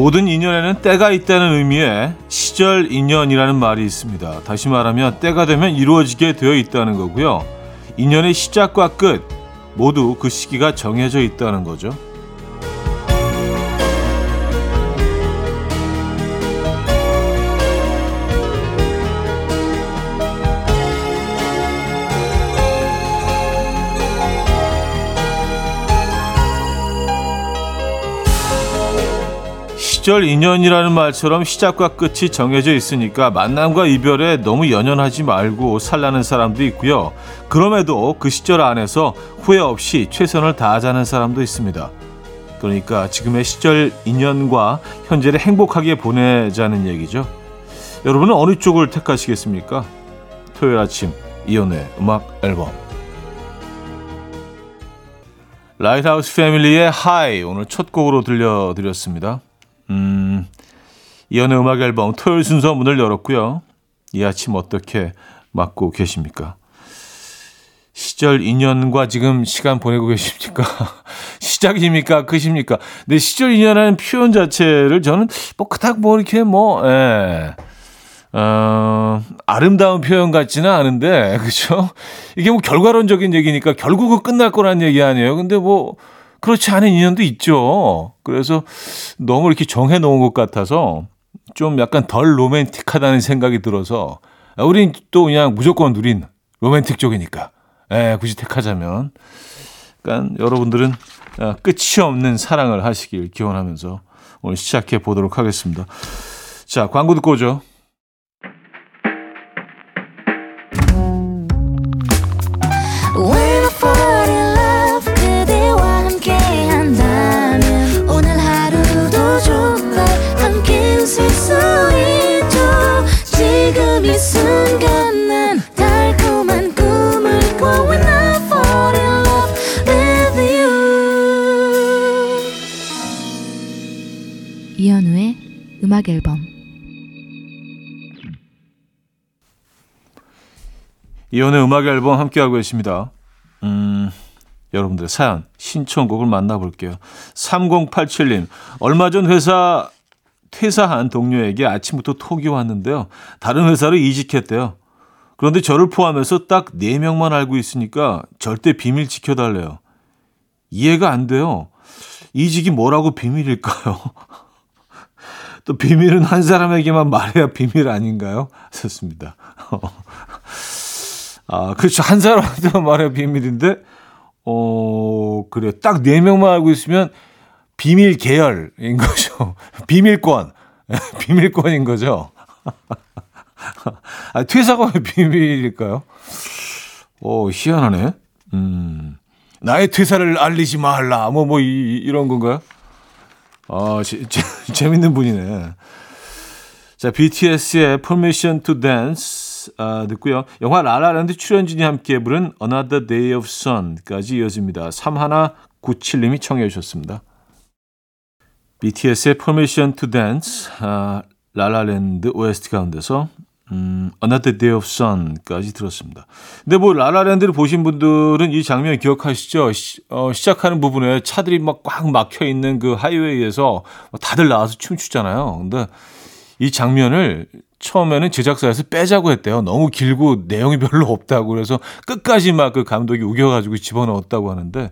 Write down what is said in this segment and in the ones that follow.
모든 인연에는 때가 있다는 의미의 시절 인연이라는 말이 있습니다. 다시 말하면 때가 되면 이루어지게 되어 있다는 거고요. 인연의 시작과 끝 모두 그 시기가 정해져 있다는 거죠. 시절 인연이라는 말처럼 시작과 끝이 정해져 있으니까 만남과 이별에 너무 연연하지 말고 살라는 사람도 있고요. 그럼에도 그 시절 안에서 후회 없이 최선을 다하자는 사람도 있습니다. 그러니까 지금의 시절 인연과 현재를 행복하게 보내자는 얘기죠. 여러분은 어느 쪽을 택하시겠습니까? 토요일 아침 이연의 음악 앨범 Lighthouse Family의 High 오늘 첫 곡으로 들려드렸습니다. 음, 이현우의 음악 앨범 토요일 순서 문을 열었고요. 이 아침 어떻게 맞고 계십니까? 시절 인연과 지금 시간 보내고 계십니까? 시작입니까? 끝입니까? 근데 시절 인연이라는 표현 자체를 저는 뭐 그닥 뭐 이렇게 뭐, 예. 어, 아름다운 표현 같지는 않은데, 그죠? 이게 뭐 결과론적인 얘기니까 결국은 끝날 거란 얘기 아니에요. 근데 뭐, 그렇지 않은 인연도 있죠. 그래서 너무 이렇게 정해 놓은 것 같아서 좀 약간 덜 로맨틱하다는 생각이 들어서 우린 또 그냥 무조건 누린 로맨틱 쪽이니까. 예, 굳이 택하자면. 그러니까 여러분들은 어, 끝이 없는 사랑을 하시길 기원하면서 오늘 시작해 보도록 하겠습니다. 자, 광고 듣고 오죠. 음악 앨범 이혼의 음악 앨범 함께하고 계십니다. 음, 여러분들의 사연, 신청곡을 만나볼게요. 3087님, 얼마 전 회사 퇴사한 동료에게 아침부터 톡이 왔는데요. 다른 회사로 이직했대요. 그런데 저를 포함해서 딱 4명만 알고 있으니까 절대 비밀 지켜달래요. 이해가 안 돼요. 이직이 뭐라고 비밀일까요? 또 비밀은 한 사람에게만 말해야 비밀 아닌가요? 좋습니다. 아, 그렇죠. 한 사람한테만 말해야 비밀인데, 어, 그래. 딱네 명만 알고 있으면 비밀 계열인 거죠. 비밀권. 비밀권인 거죠. 아, 퇴사가 왜 비밀일까요? 오, 희한하네. 음. 나의 퇴사를 알리지 말라. 뭐, 뭐, 이, 이런 건가요? 아, 제, 제, 재밌는 분이네. 자, BTS의 Permission to Dance 아, 듣고요. 영화 라라랜드 출연진이 함께 부른 Another Day of Sun까지 이어집니다. 3197님이 청해 주셨습니다. BTS의 Permission to Dance, 아, 라라랜드 OST 가운데서 음, Another Day of Sun까지 들었습니다. 근데 뭐 라라랜드를 보신 분들은 이 장면 기억하시죠? 시, 어, 시작하는 부분에 차들이 막 꽉 막혀 있는 그 하이웨이에서 다들 나와서 춤추잖아요. 근데 이 장면을 처음에는 제작사에서 빼자고 했대요. 너무 길고 내용이 별로 없다고 그래서 끝까지 막 그 감독이 우겨가지고 집어넣었다고 하는데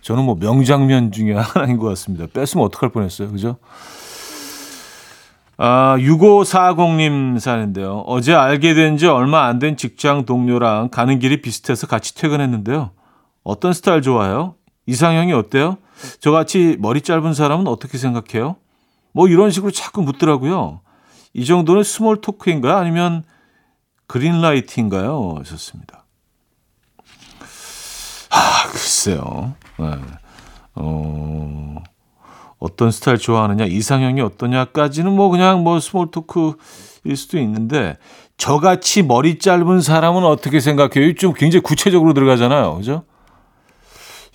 저는 뭐 명장면 중에 하나인 것 같습니다. 뺐으면 어떡할 뻔했어요, 그죠? 아, 6540님 사는데요. 어제 알게 된 지 얼마 안 된 직장 동료랑 가는 길이 비슷해서 같이 퇴근했는데요. 어떤 스타일 좋아해요? 이상형이 어때요? 저같이 머리 짧은 사람은 어떻게 생각해요? 뭐 이런 식으로 자꾸 묻더라고요. 이 정도는 small talk인가요? 아니면 green light인가요? 하셨습니다. 아, 글쎄요. 네. 어, 어떤 스타일 좋아하느냐, 이상형이 어떠냐까지는 뭐 그냥 뭐 small talk일 수도 있는데 저같이 머리 짧은 사람은 어떻게 생각해요? 좀 굉장히 구체적으로 들어가잖아요. 그죠?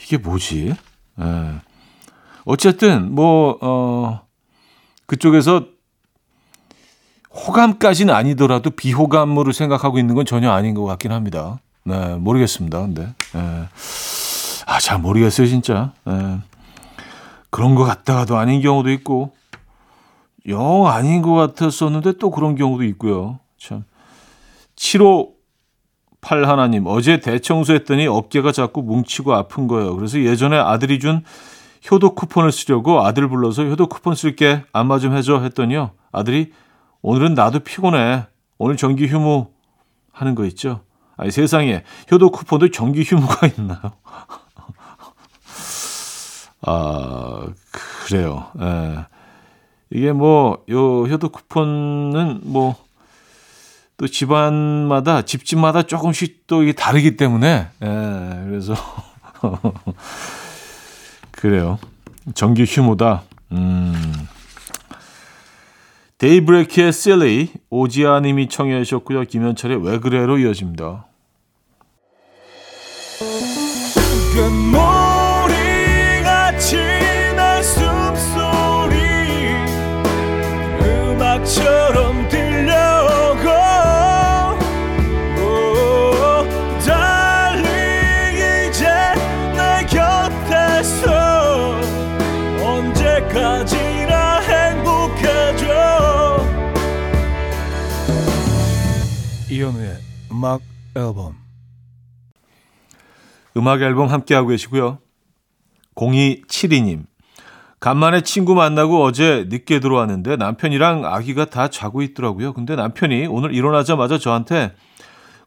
이게 뭐지? 예. 어쨌든 뭐 어, 그쪽에서 호감까지는 아니더라도 비호감으로 생각하고 있는 건 전혀 아닌 것 같긴 합니다. 네, 모르겠습니다. 근데 예. 아, 잘 모르겠어요, 진짜. 예. 그런 것 같다가도 아닌 경우도 있고 영 아닌 것 같았었는데 또 그런 경우도 있고요. 참. 758 하나님, 어제 대청소했더니 어깨가 자꾸 뭉치고 아픈 거예요. 그래서 예전에 아들이 준 효도 쿠폰을 쓰려고 아들 불러서 효도 쿠폰 쓸게 안마 좀 해줘 했더니요. 아들이 오늘은 나도 피곤해. 오늘 정기 휴무 하는 거 있죠. 아니 세상에 효도 쿠폰도 정기 휴무가 있나요? 아 그래요. 예. 이게 뭐 요 효도 쿠폰은 뭐 또 집안마다 집집마다 조금씩 또 이게 다르기 때문에 예. 그래서 그래요. 정규 휴무다. 음. 데이브레이크의 Silly 오지아 님이 청해 주셨고요. 김현철의 왜 그래로 이어집니다. 음악 앨범 음악 앨범 함께하고 계시고요. 0272님. 간만에 친구 만나고 어제 늦게 들어왔는데 남편이랑 아기가 다 자고 있더라고요. 근데 남편이 오늘 일어나자마자 저한테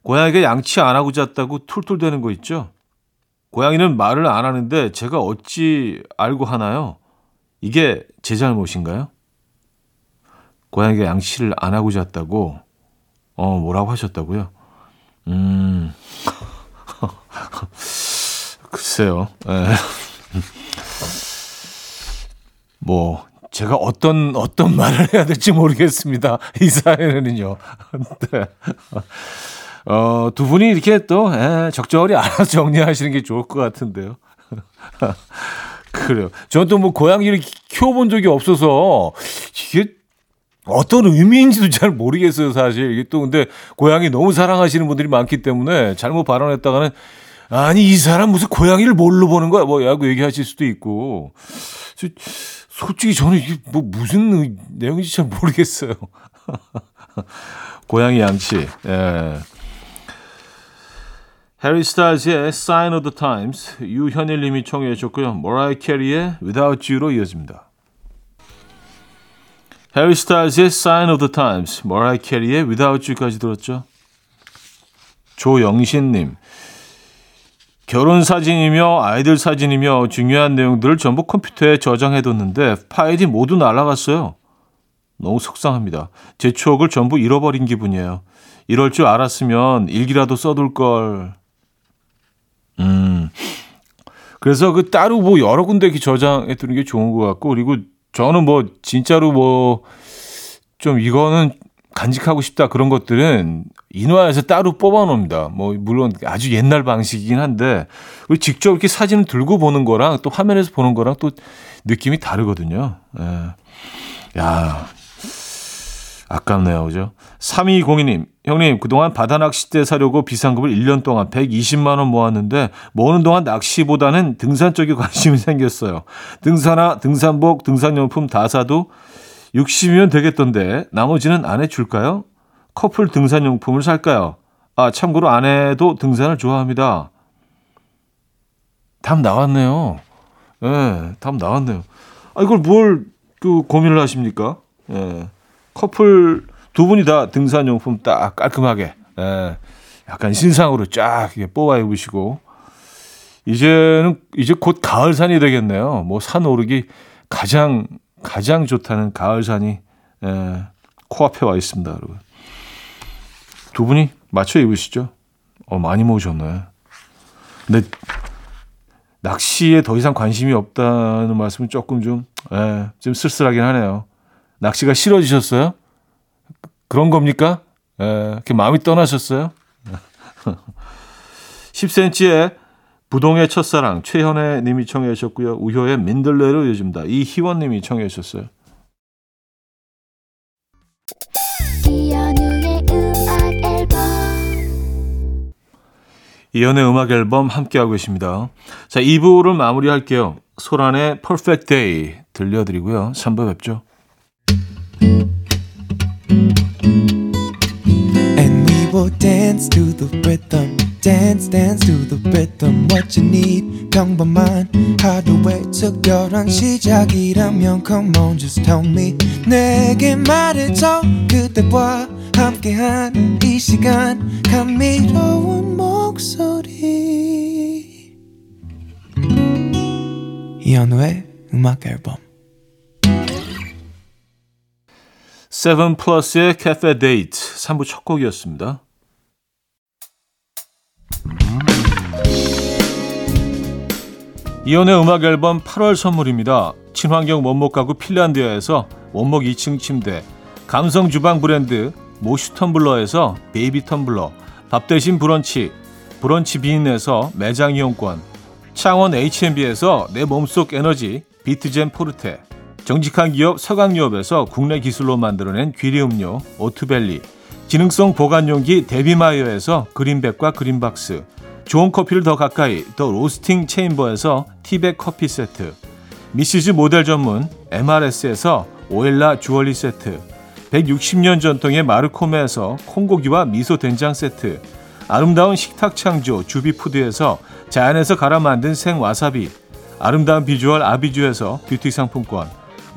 고양이가 양치 안 하고 잤다고 툴툴대는 거 있죠? 고양이는 말을 안 하는데 제가 어찌 알고 하나요? 이게 제 잘못인가요? 고양이가 양치를 안 하고 잤다고 어 뭐라고 하셨다고요? 음 글쎄요. 에. 뭐 제가 어떤 어떤 말을 해야 될지 모르겠습니다. 이 사연은요. 네. 어, 두 분이 이렇게 또 에, 적절히 알아서 정리하시는 게 좋을 것 같은데요. 그래요. 저는 또 뭐 고양이를 키워본 적이 없어서 이게 어떤 의미인지도 잘 모르겠어요, 사실. 이게 또 근데 고양이 너무 사랑하시는 분들이 많기 때문에 잘못 발언했다가는 아니 이 사람 무슨 고양이를 뭘로 보는 거야? 뭐 야구 얘기하실 수도 있고. 솔직히 저는 이게 뭐 무슨 내용인지 잘 모르겠어요. 고양이 양치. 예. 해리 스타일즈의 Sign of the Times 유현일 님이 청해 주셨고요. 모라이 캐리의 Without You로 이어집니다. 해리 스타일즈의 Sign of the Times, 모라이 캐리의 Without You까지 들었죠. 조영신 님. 결혼 사진이며 아이들 사진이며 중요한 내용들을 전부 컴퓨터에 저장해뒀는데 파일이 모두 날아갔어요. 너무 속상합니다. 제 추억을 전부 잃어버린 기분이에요. 이럴 줄 알았으면 일기라도 써둘 걸. 음. 그래서 그 따로 뭐 여러 군데 저장해두는 게 좋은 것 같고 그리고 저는 뭐 진짜로 뭐 좀 이거는 간직하고 싶다 그런 것들은 인화해서 따로 뽑아 놓습니다. 뭐 물론 아주 옛날 방식이긴 한데 직접 이렇게 사진을 들고 보는 거랑 또 화면에서 보는 거랑 또 느낌이 다르거든요. 예. 야. 아깝네요. 그죠? 3202님, 형님, 그동안 바다 낚싯대 사려고 비상금을 1년 동안 120만원 모았는데, 모으는 동안 낚시보다는 등산 쪽에 관심이 생겼어요. 등산화, 등산복, 등산용품 다 사도 60이면 되겠던데 나머지는 아내 줄까요? 커플 등산용품을 살까요? 아 참고로 아내도 등산을 좋아합니다. 답 나왔네요. 예, 네, 답 나왔네요. 아 이걸 뭘 그 고민을 하십니까? 예, 커플 두 분이 다 등산용품 딱 깔끔하게, 예, 약간 신상으로 쫙 뽑아 입으시고 이제는 이제 곧 가을산이 되겠네요. 뭐 산 오르기 가장 가장 좋다는 가을산이 에, 코앞에 와 있습니다, 여러분. 두 분이 맞춰 입으시죠? 어, 많이 모으셨네. 근데 낚시에 더 이상 관심이 없다는 말씀은 조금 좀, 에, 좀 쓸쓸하긴 하네요. 낚시가 싫어지셨어요? 그런 겁니까? 에, 이렇게 마음이 떠나셨어요? 10cm의 부동의 첫사랑 최현애 님이 청해 주셨고요. 우효의 민들레로 요즘다. 이희원 님이 청해 주셨어요. 이연우의 음악 앨범 이연의 음악 앨범 함께하고 계십니다. 자, 2부를 마무리할게요. 소란의 Perfect Day 들려드리고요. 3부 뵙죠. And we will dance to the rhythm. Dance, dance to the rhythm. What you need, 평범한 하루의 특별한 시작이라면 Come on, just tell me. 내게 말해줘. 그대와 함께한 이 시간. 감미로운 목소리. 이현우의 음악 앨범. 세븐 플러스의 카페 데이트 3부 첫 곡이었습니다. 이현우의 음악 앨범 8월 선물입니다. 친환경 원목 가구 핀란드아에서 원목 2층 침대, 감성 주방 브랜드 모슈 텀블러에서 베이비 텀블러, 밥 대신 브런치, 브런치 빈에서 매장 이용권, 창원 H&B에서 내 몸속 에너지 비트젠 포르테, 정직한 기업 서강유업에서 국내 기술로 만들어낸 귀리 음료 오투벨리, 기능성 보관용기 데비마이어에서 그린백과 그린박스, 좋은 커피를 더 가까이 더 로스팅 체인버에서 티백 커피 세트, 미시즈 모델 전문 MRS에서 오엘라 주얼리 세트, 160년 전통의 마르코메에서 콩고기와 미소 된장 세트, 아름다운 식탁 창조 주비푸드에서 자연에서 갈아 만든 생와사비, 아름다운 비주얼 아비주에서 뷰티 상품권,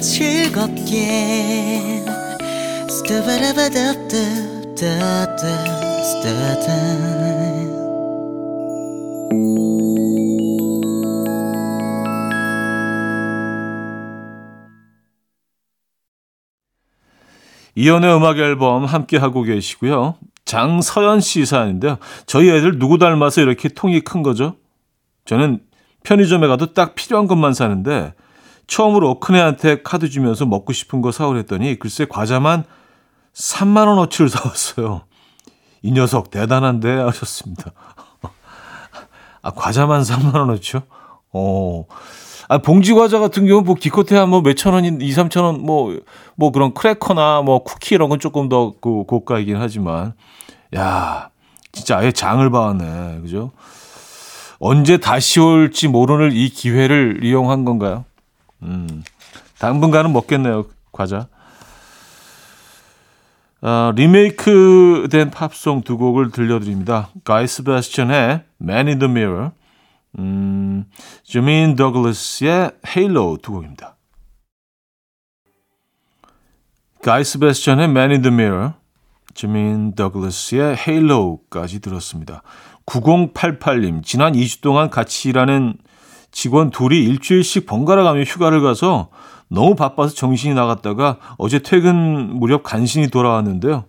즐겁게 스타바라바답답답답답 이연의 음악 앨범 함께 하고 계시고요. 장서연 씨 사연인데요. 저희 애들 누구 닮아서 이렇게 통이 큰 거죠? 저는 편의점에 가도 딱 필요한 것만 사는데 처음으로 큰애한테 카드 주면서 먹고 싶은 거 사오랬더니 글쎄 과자만 3만 원어치를 사왔어요. 이 녀석 대단한데 하셨습니다. 아 과자만 3만 원어치요? 어. 아, 봉지 과자 같은 경우 뭐 기껏해야 뭐 몇천 원인 2, 3천 원 뭐 뭐 그런 크래커나 뭐 쿠키 이런 건 조금 더 그 고가이긴 하지만 야, 진짜 아예 장을 봐왔네. 그죠? 언제 다시 올지 모르는 이 기회를 이용한 건가요? 음. 당분간은 먹겠네요. 과자. 아, 리메이크 된 팝송 두 곡을 들려드립니다. 가이 스베스천의 Man in the Mirror 음, 주민 더글라스의 헤일로 두 곡입니다. 가이 스베스천의 Man in the Mirror, 주민 더글라스의 헤일로까지 들었습니다. 9088님, 지난 2주 동안 같이 일하는 직원 둘이 일주일씩 번갈아 가며 휴가를 가서 너무 바빠서 정신이 나갔다가 어제 퇴근 무렵 간신히 돌아왔는데요.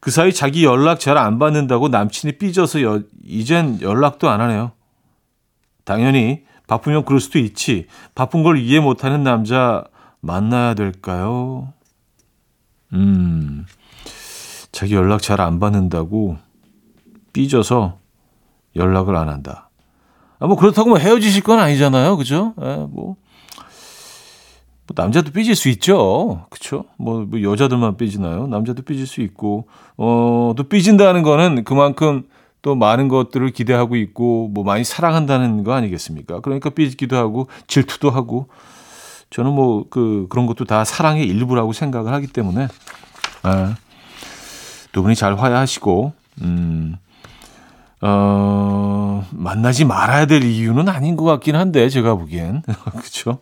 그 사이 자기 연락 잘 안 받는다고 남친이 삐져서 여, 이젠 연락도 안 하네요. 당연히 바쁘면 그럴 수도 있지. 바쁜 걸 이해 못하는 남자 만나야 될까요? 음, 자기 연락 잘 안 받는다고 삐져서 연락을 안 한다. 아, 뭐 그렇다고 뭐 헤어지실 건 아니잖아요. 그죠? 예, 뭐. 뭐 남자도 삐질 수 있죠. 그쵸? 뭐, 뭐 여자들만 삐지나요? 남자도 삐질 수 있고, 어, 또 삐진다는 거는 그만큼 또 많은 것들을 기대하고 있고, 뭐 많이 사랑한다는 거 아니겠습니까? 그러니까 삐지기도 하고, 질투도 하고, 저는 뭐, 그, 그런 것도 다 사랑의 일부라고 생각을 하기 때문에, 아, 두 분이 잘 화해하시고, 음, 어, 만나지 말아야 될 이유는 아닌 것 같긴 한데, 제가 보기엔. 그쵸?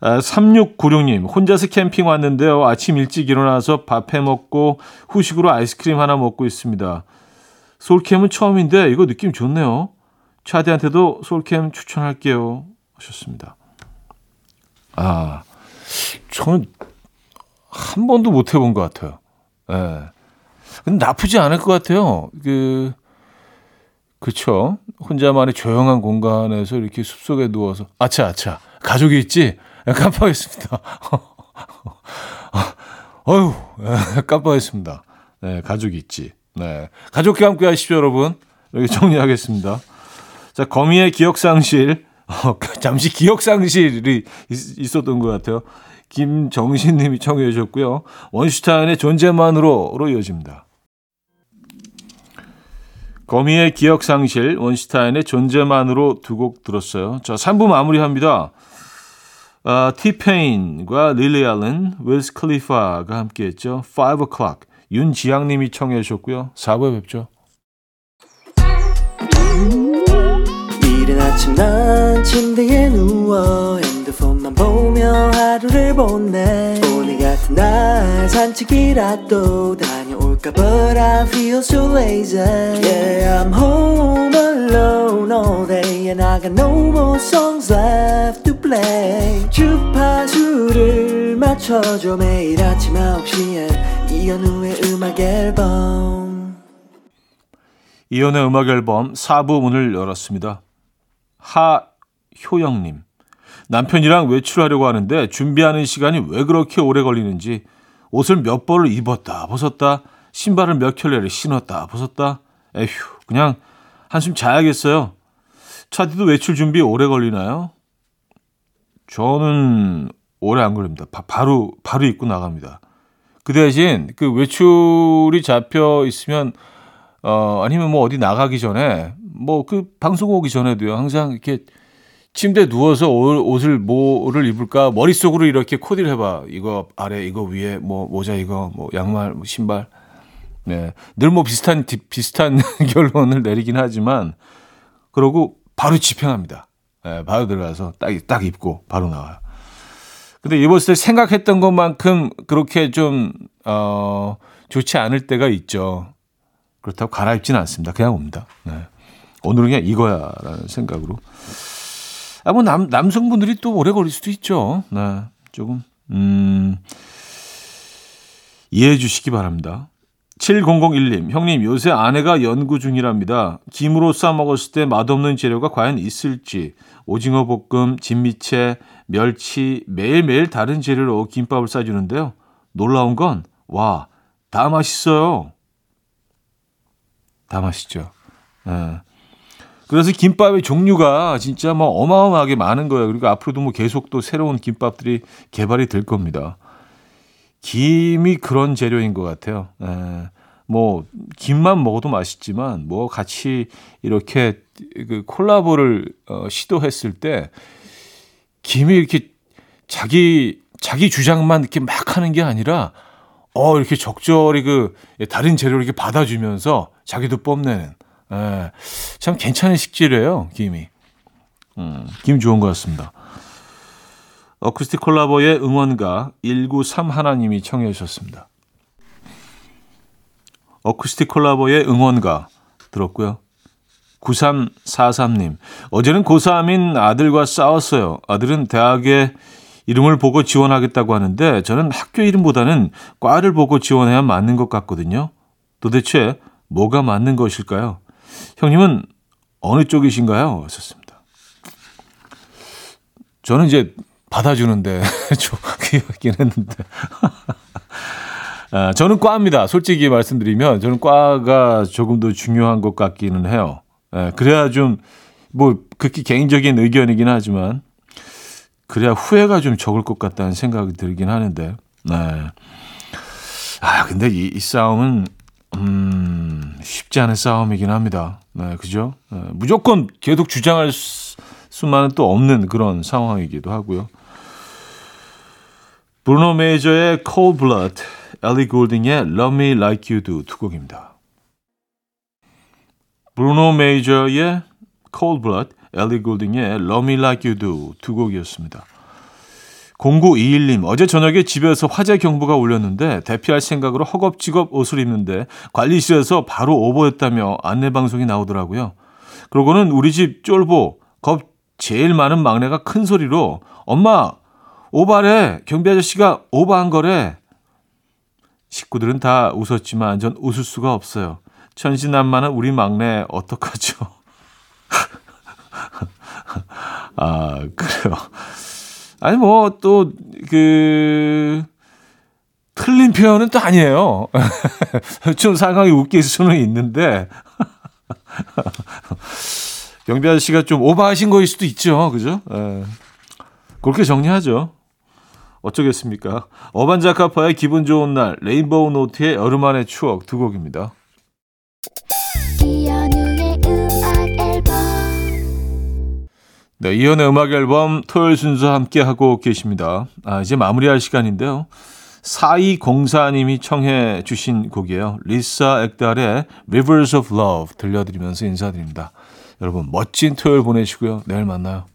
아, 3696님, 혼자서 캠핑 왔는데요. 아침 일찍 일어나서 밥해 먹고 후식으로 아이스크림 하나 먹고 있습니다. 솔캠은 처음인데 이거 느낌 좋네요. 차디한테도 솔캠 추천할게요. 하셨습니다. 아, 저는 한 번도 못 해본 것 같아요. 예. 근데 나쁘지 않을 것 같아요. 그, 그쵸. 혼자만의 조용한 공간에서 이렇게 숲속에 누워서, 아차, 아차. 가족이 있지? 깜빡했습니다. 어휴, 깜빡했습니다. 네, 가족이 있지. 네. 가족과 함께 하십시오, 여러분. 여기 정리하겠습니다. 자, 거미의 기억 상실. 어, 잠시 기억 상실이 있, 있었던 것 같아요. 김정신 님이 청해 주셨고요. 원슈타인의 존재만으로로 이어집니다. 거미의 기억상실, 원슈타인의 존재만으로 두 곡 들었어요. 자, 3부 마무리합니다. 아, 티페인과 릴리 알렌, 윌스 클리파가 함께했죠. 5 o'clock. 윤지양 님이 청해 주셨고요. 4부에 뵙죠. 이른 아침 난 침대에 누워 핸드폰만 보며 하루를 보내 오늘 같은 날 산책이라도 다 녀올까 But I feel so lazy Yeah I'm home alone all day And I got no more songs left to play 주파수를 맞춰줘 매일 아침 9시에 이현우의 음악 앨범 이연의 음악 앨범 4부 문을 열었습니다. 하효영님. 남편이랑 외출하려고 하는데 준비하는 시간이 왜 그렇게 오래 걸리는지 옷을 몇 벌을 입었다 벗었다 신발을 몇 켤레를 신었다 벗었다 에휴 그냥 한숨 자야겠어요. 차디도 외출 준비 오래 걸리나요? 저는 오래 안 걸립니다. 바, 바로 바로 입고 나갑니다. 그 대신 그 외출이 잡혀 있으면 어, 아니면 뭐 어디 나가기 전에, 뭐 그 방송 오기 전에도요, 항상 이렇게 침대에 누워서 옷, 을 뭐를 입을까 머릿속으로 이렇게 코디를 해봐. 이거 아래, 이거 위에, 뭐 모자 이거, 뭐 양말, 뭐 신발. 네. 늘 뭐 비슷한, 비슷한 결론을 내리긴 하지만, 그러고 바로 집행합니다. 네, 바로 들어가서 딱, 딱 입고 바로 나와요. 근데 입었을 때 생각했던 것만큼 그렇게 좀, 어, 좋지 않을 때가 있죠. 그렇다고 갈아입지는 않습니다. 그냥 옵니다. 네. 오늘은 그냥 이거야 라는 생각으로. 아, 뭐, 남, 남성분들이 또 오래 걸릴 수도 있죠. 네. 조금, 음, 이해해 주시기 바랍니다. 7001님, 형님, 요새 아내가 연구 중이랍니다. 김으로 싸 먹었을 때 맛없는 재료가 과연 있을지, 오징어 볶음, 진미채, 멸치, 매일매일 다른 재료로 김밥을 싸주는데요. 놀라운 건, 와, 다 맛있어요. 다 맛있죠. 예. 그래서 김밥의 종류가 진짜 뭐 어마어마하게 많은 거예요. 그리고 앞으로도 뭐 계속 또 새로운 김밥들이 개발이 될 겁니다. 김이 그런 재료인 것 같아요. 예. 뭐 김만 먹어도 맛있지만 뭐 같이 이렇게 그 콜라보를 어, 시도했을 때 김이 이렇게 자기 자기 주장만 이렇게 막 하는 게 아니라 어 이렇게 적절히 그 다른 재료를 이렇게 받아주면서 자기도 뽐내는 예, 참 괜찮은 식재료예요 김이 음, 김 좋은 것 같습니다. 어쿠스틱 콜라보의 응원가 193 하나님이 청해 주셨습니다. 어쿠스틱 콜라보의 응원가 들었고요. 9343님, 어제는 고3인 아들과 싸웠어요. 아들은 대학에 이름을 보고 지원하겠다고 하는데 저는 학교 이름보다는 과를 보고 지원해야 맞는 것 같거든요. 도대체 뭐가 맞는 것일까요? 형님은 어느 쪽이신가요? 하셨습니다. 저는 이제 받아주는데 좋긴 했는데 아, 저는 과입니다. 솔직히 말씀드리면 저는 과가 조금 더 중요한 것 같기는 해요. 예, 그래야 좀 뭐 극히 개인적인 의견이긴 하지만 그래야 후회가 좀 적을 것 같다는 생각이 들긴 하는데. 네. 아 근데 이, 이 싸움은 음, 쉽지 않은 싸움이긴 합니다. 네, 그죠? 네, 무조건 계속 주장할 수, 수만은 또 없는 그런 상황이기도 하고요. 브루노 메이저의 Cold Blood, 엘리 골딩의 Love Me Like You Do 두 곡입니다. 브루노 메이저의 Cold Blood, 엘리 골딩의 Love Me Like You Do 두 곡이었습니다. 0921님, 어제 저녁에 집에서 화재 경보가 울렸는데 대피할 생각으로 허겁지겁 옷을 입는데 관리실에서 바로 오버했다며 안내방송이 나오더라고요. 그러고는 우리 집 쫄보, 겁 제일 많은 막내가 큰 소리로 엄마, 오바래. 경비 아저씨가 오바한 거래. 식구들은 다 웃었지만 전 웃을 수가 없어요. 천진난만한 우리 막내 어떡하죠? 아, 그래요. 아니 뭐 또 그 틀린 표현은 또 아니에요. 좀 상황이 웃길 수는 있는데 경비 아저씨가 좀 오버하신 거일 수도 있죠, 그죠? 예. 그렇게 정리하죠. 어쩌겠습니까? 어반자카파의 기분 좋은 날, 레인보우 노트의 여름 안의 추억 두 곡입니다. 네, 이연의 음악 앨범 토요일 순서 함께 하고 계십니다. 아, 이제 마무리할 시간인데요. 4204님이 청해 주신 곡이에요. 리사 액달의 Rivers of Love 들려드리면서 인사드립니다. 여러분 멋진 토요일 보내시고요. 내일 만나요.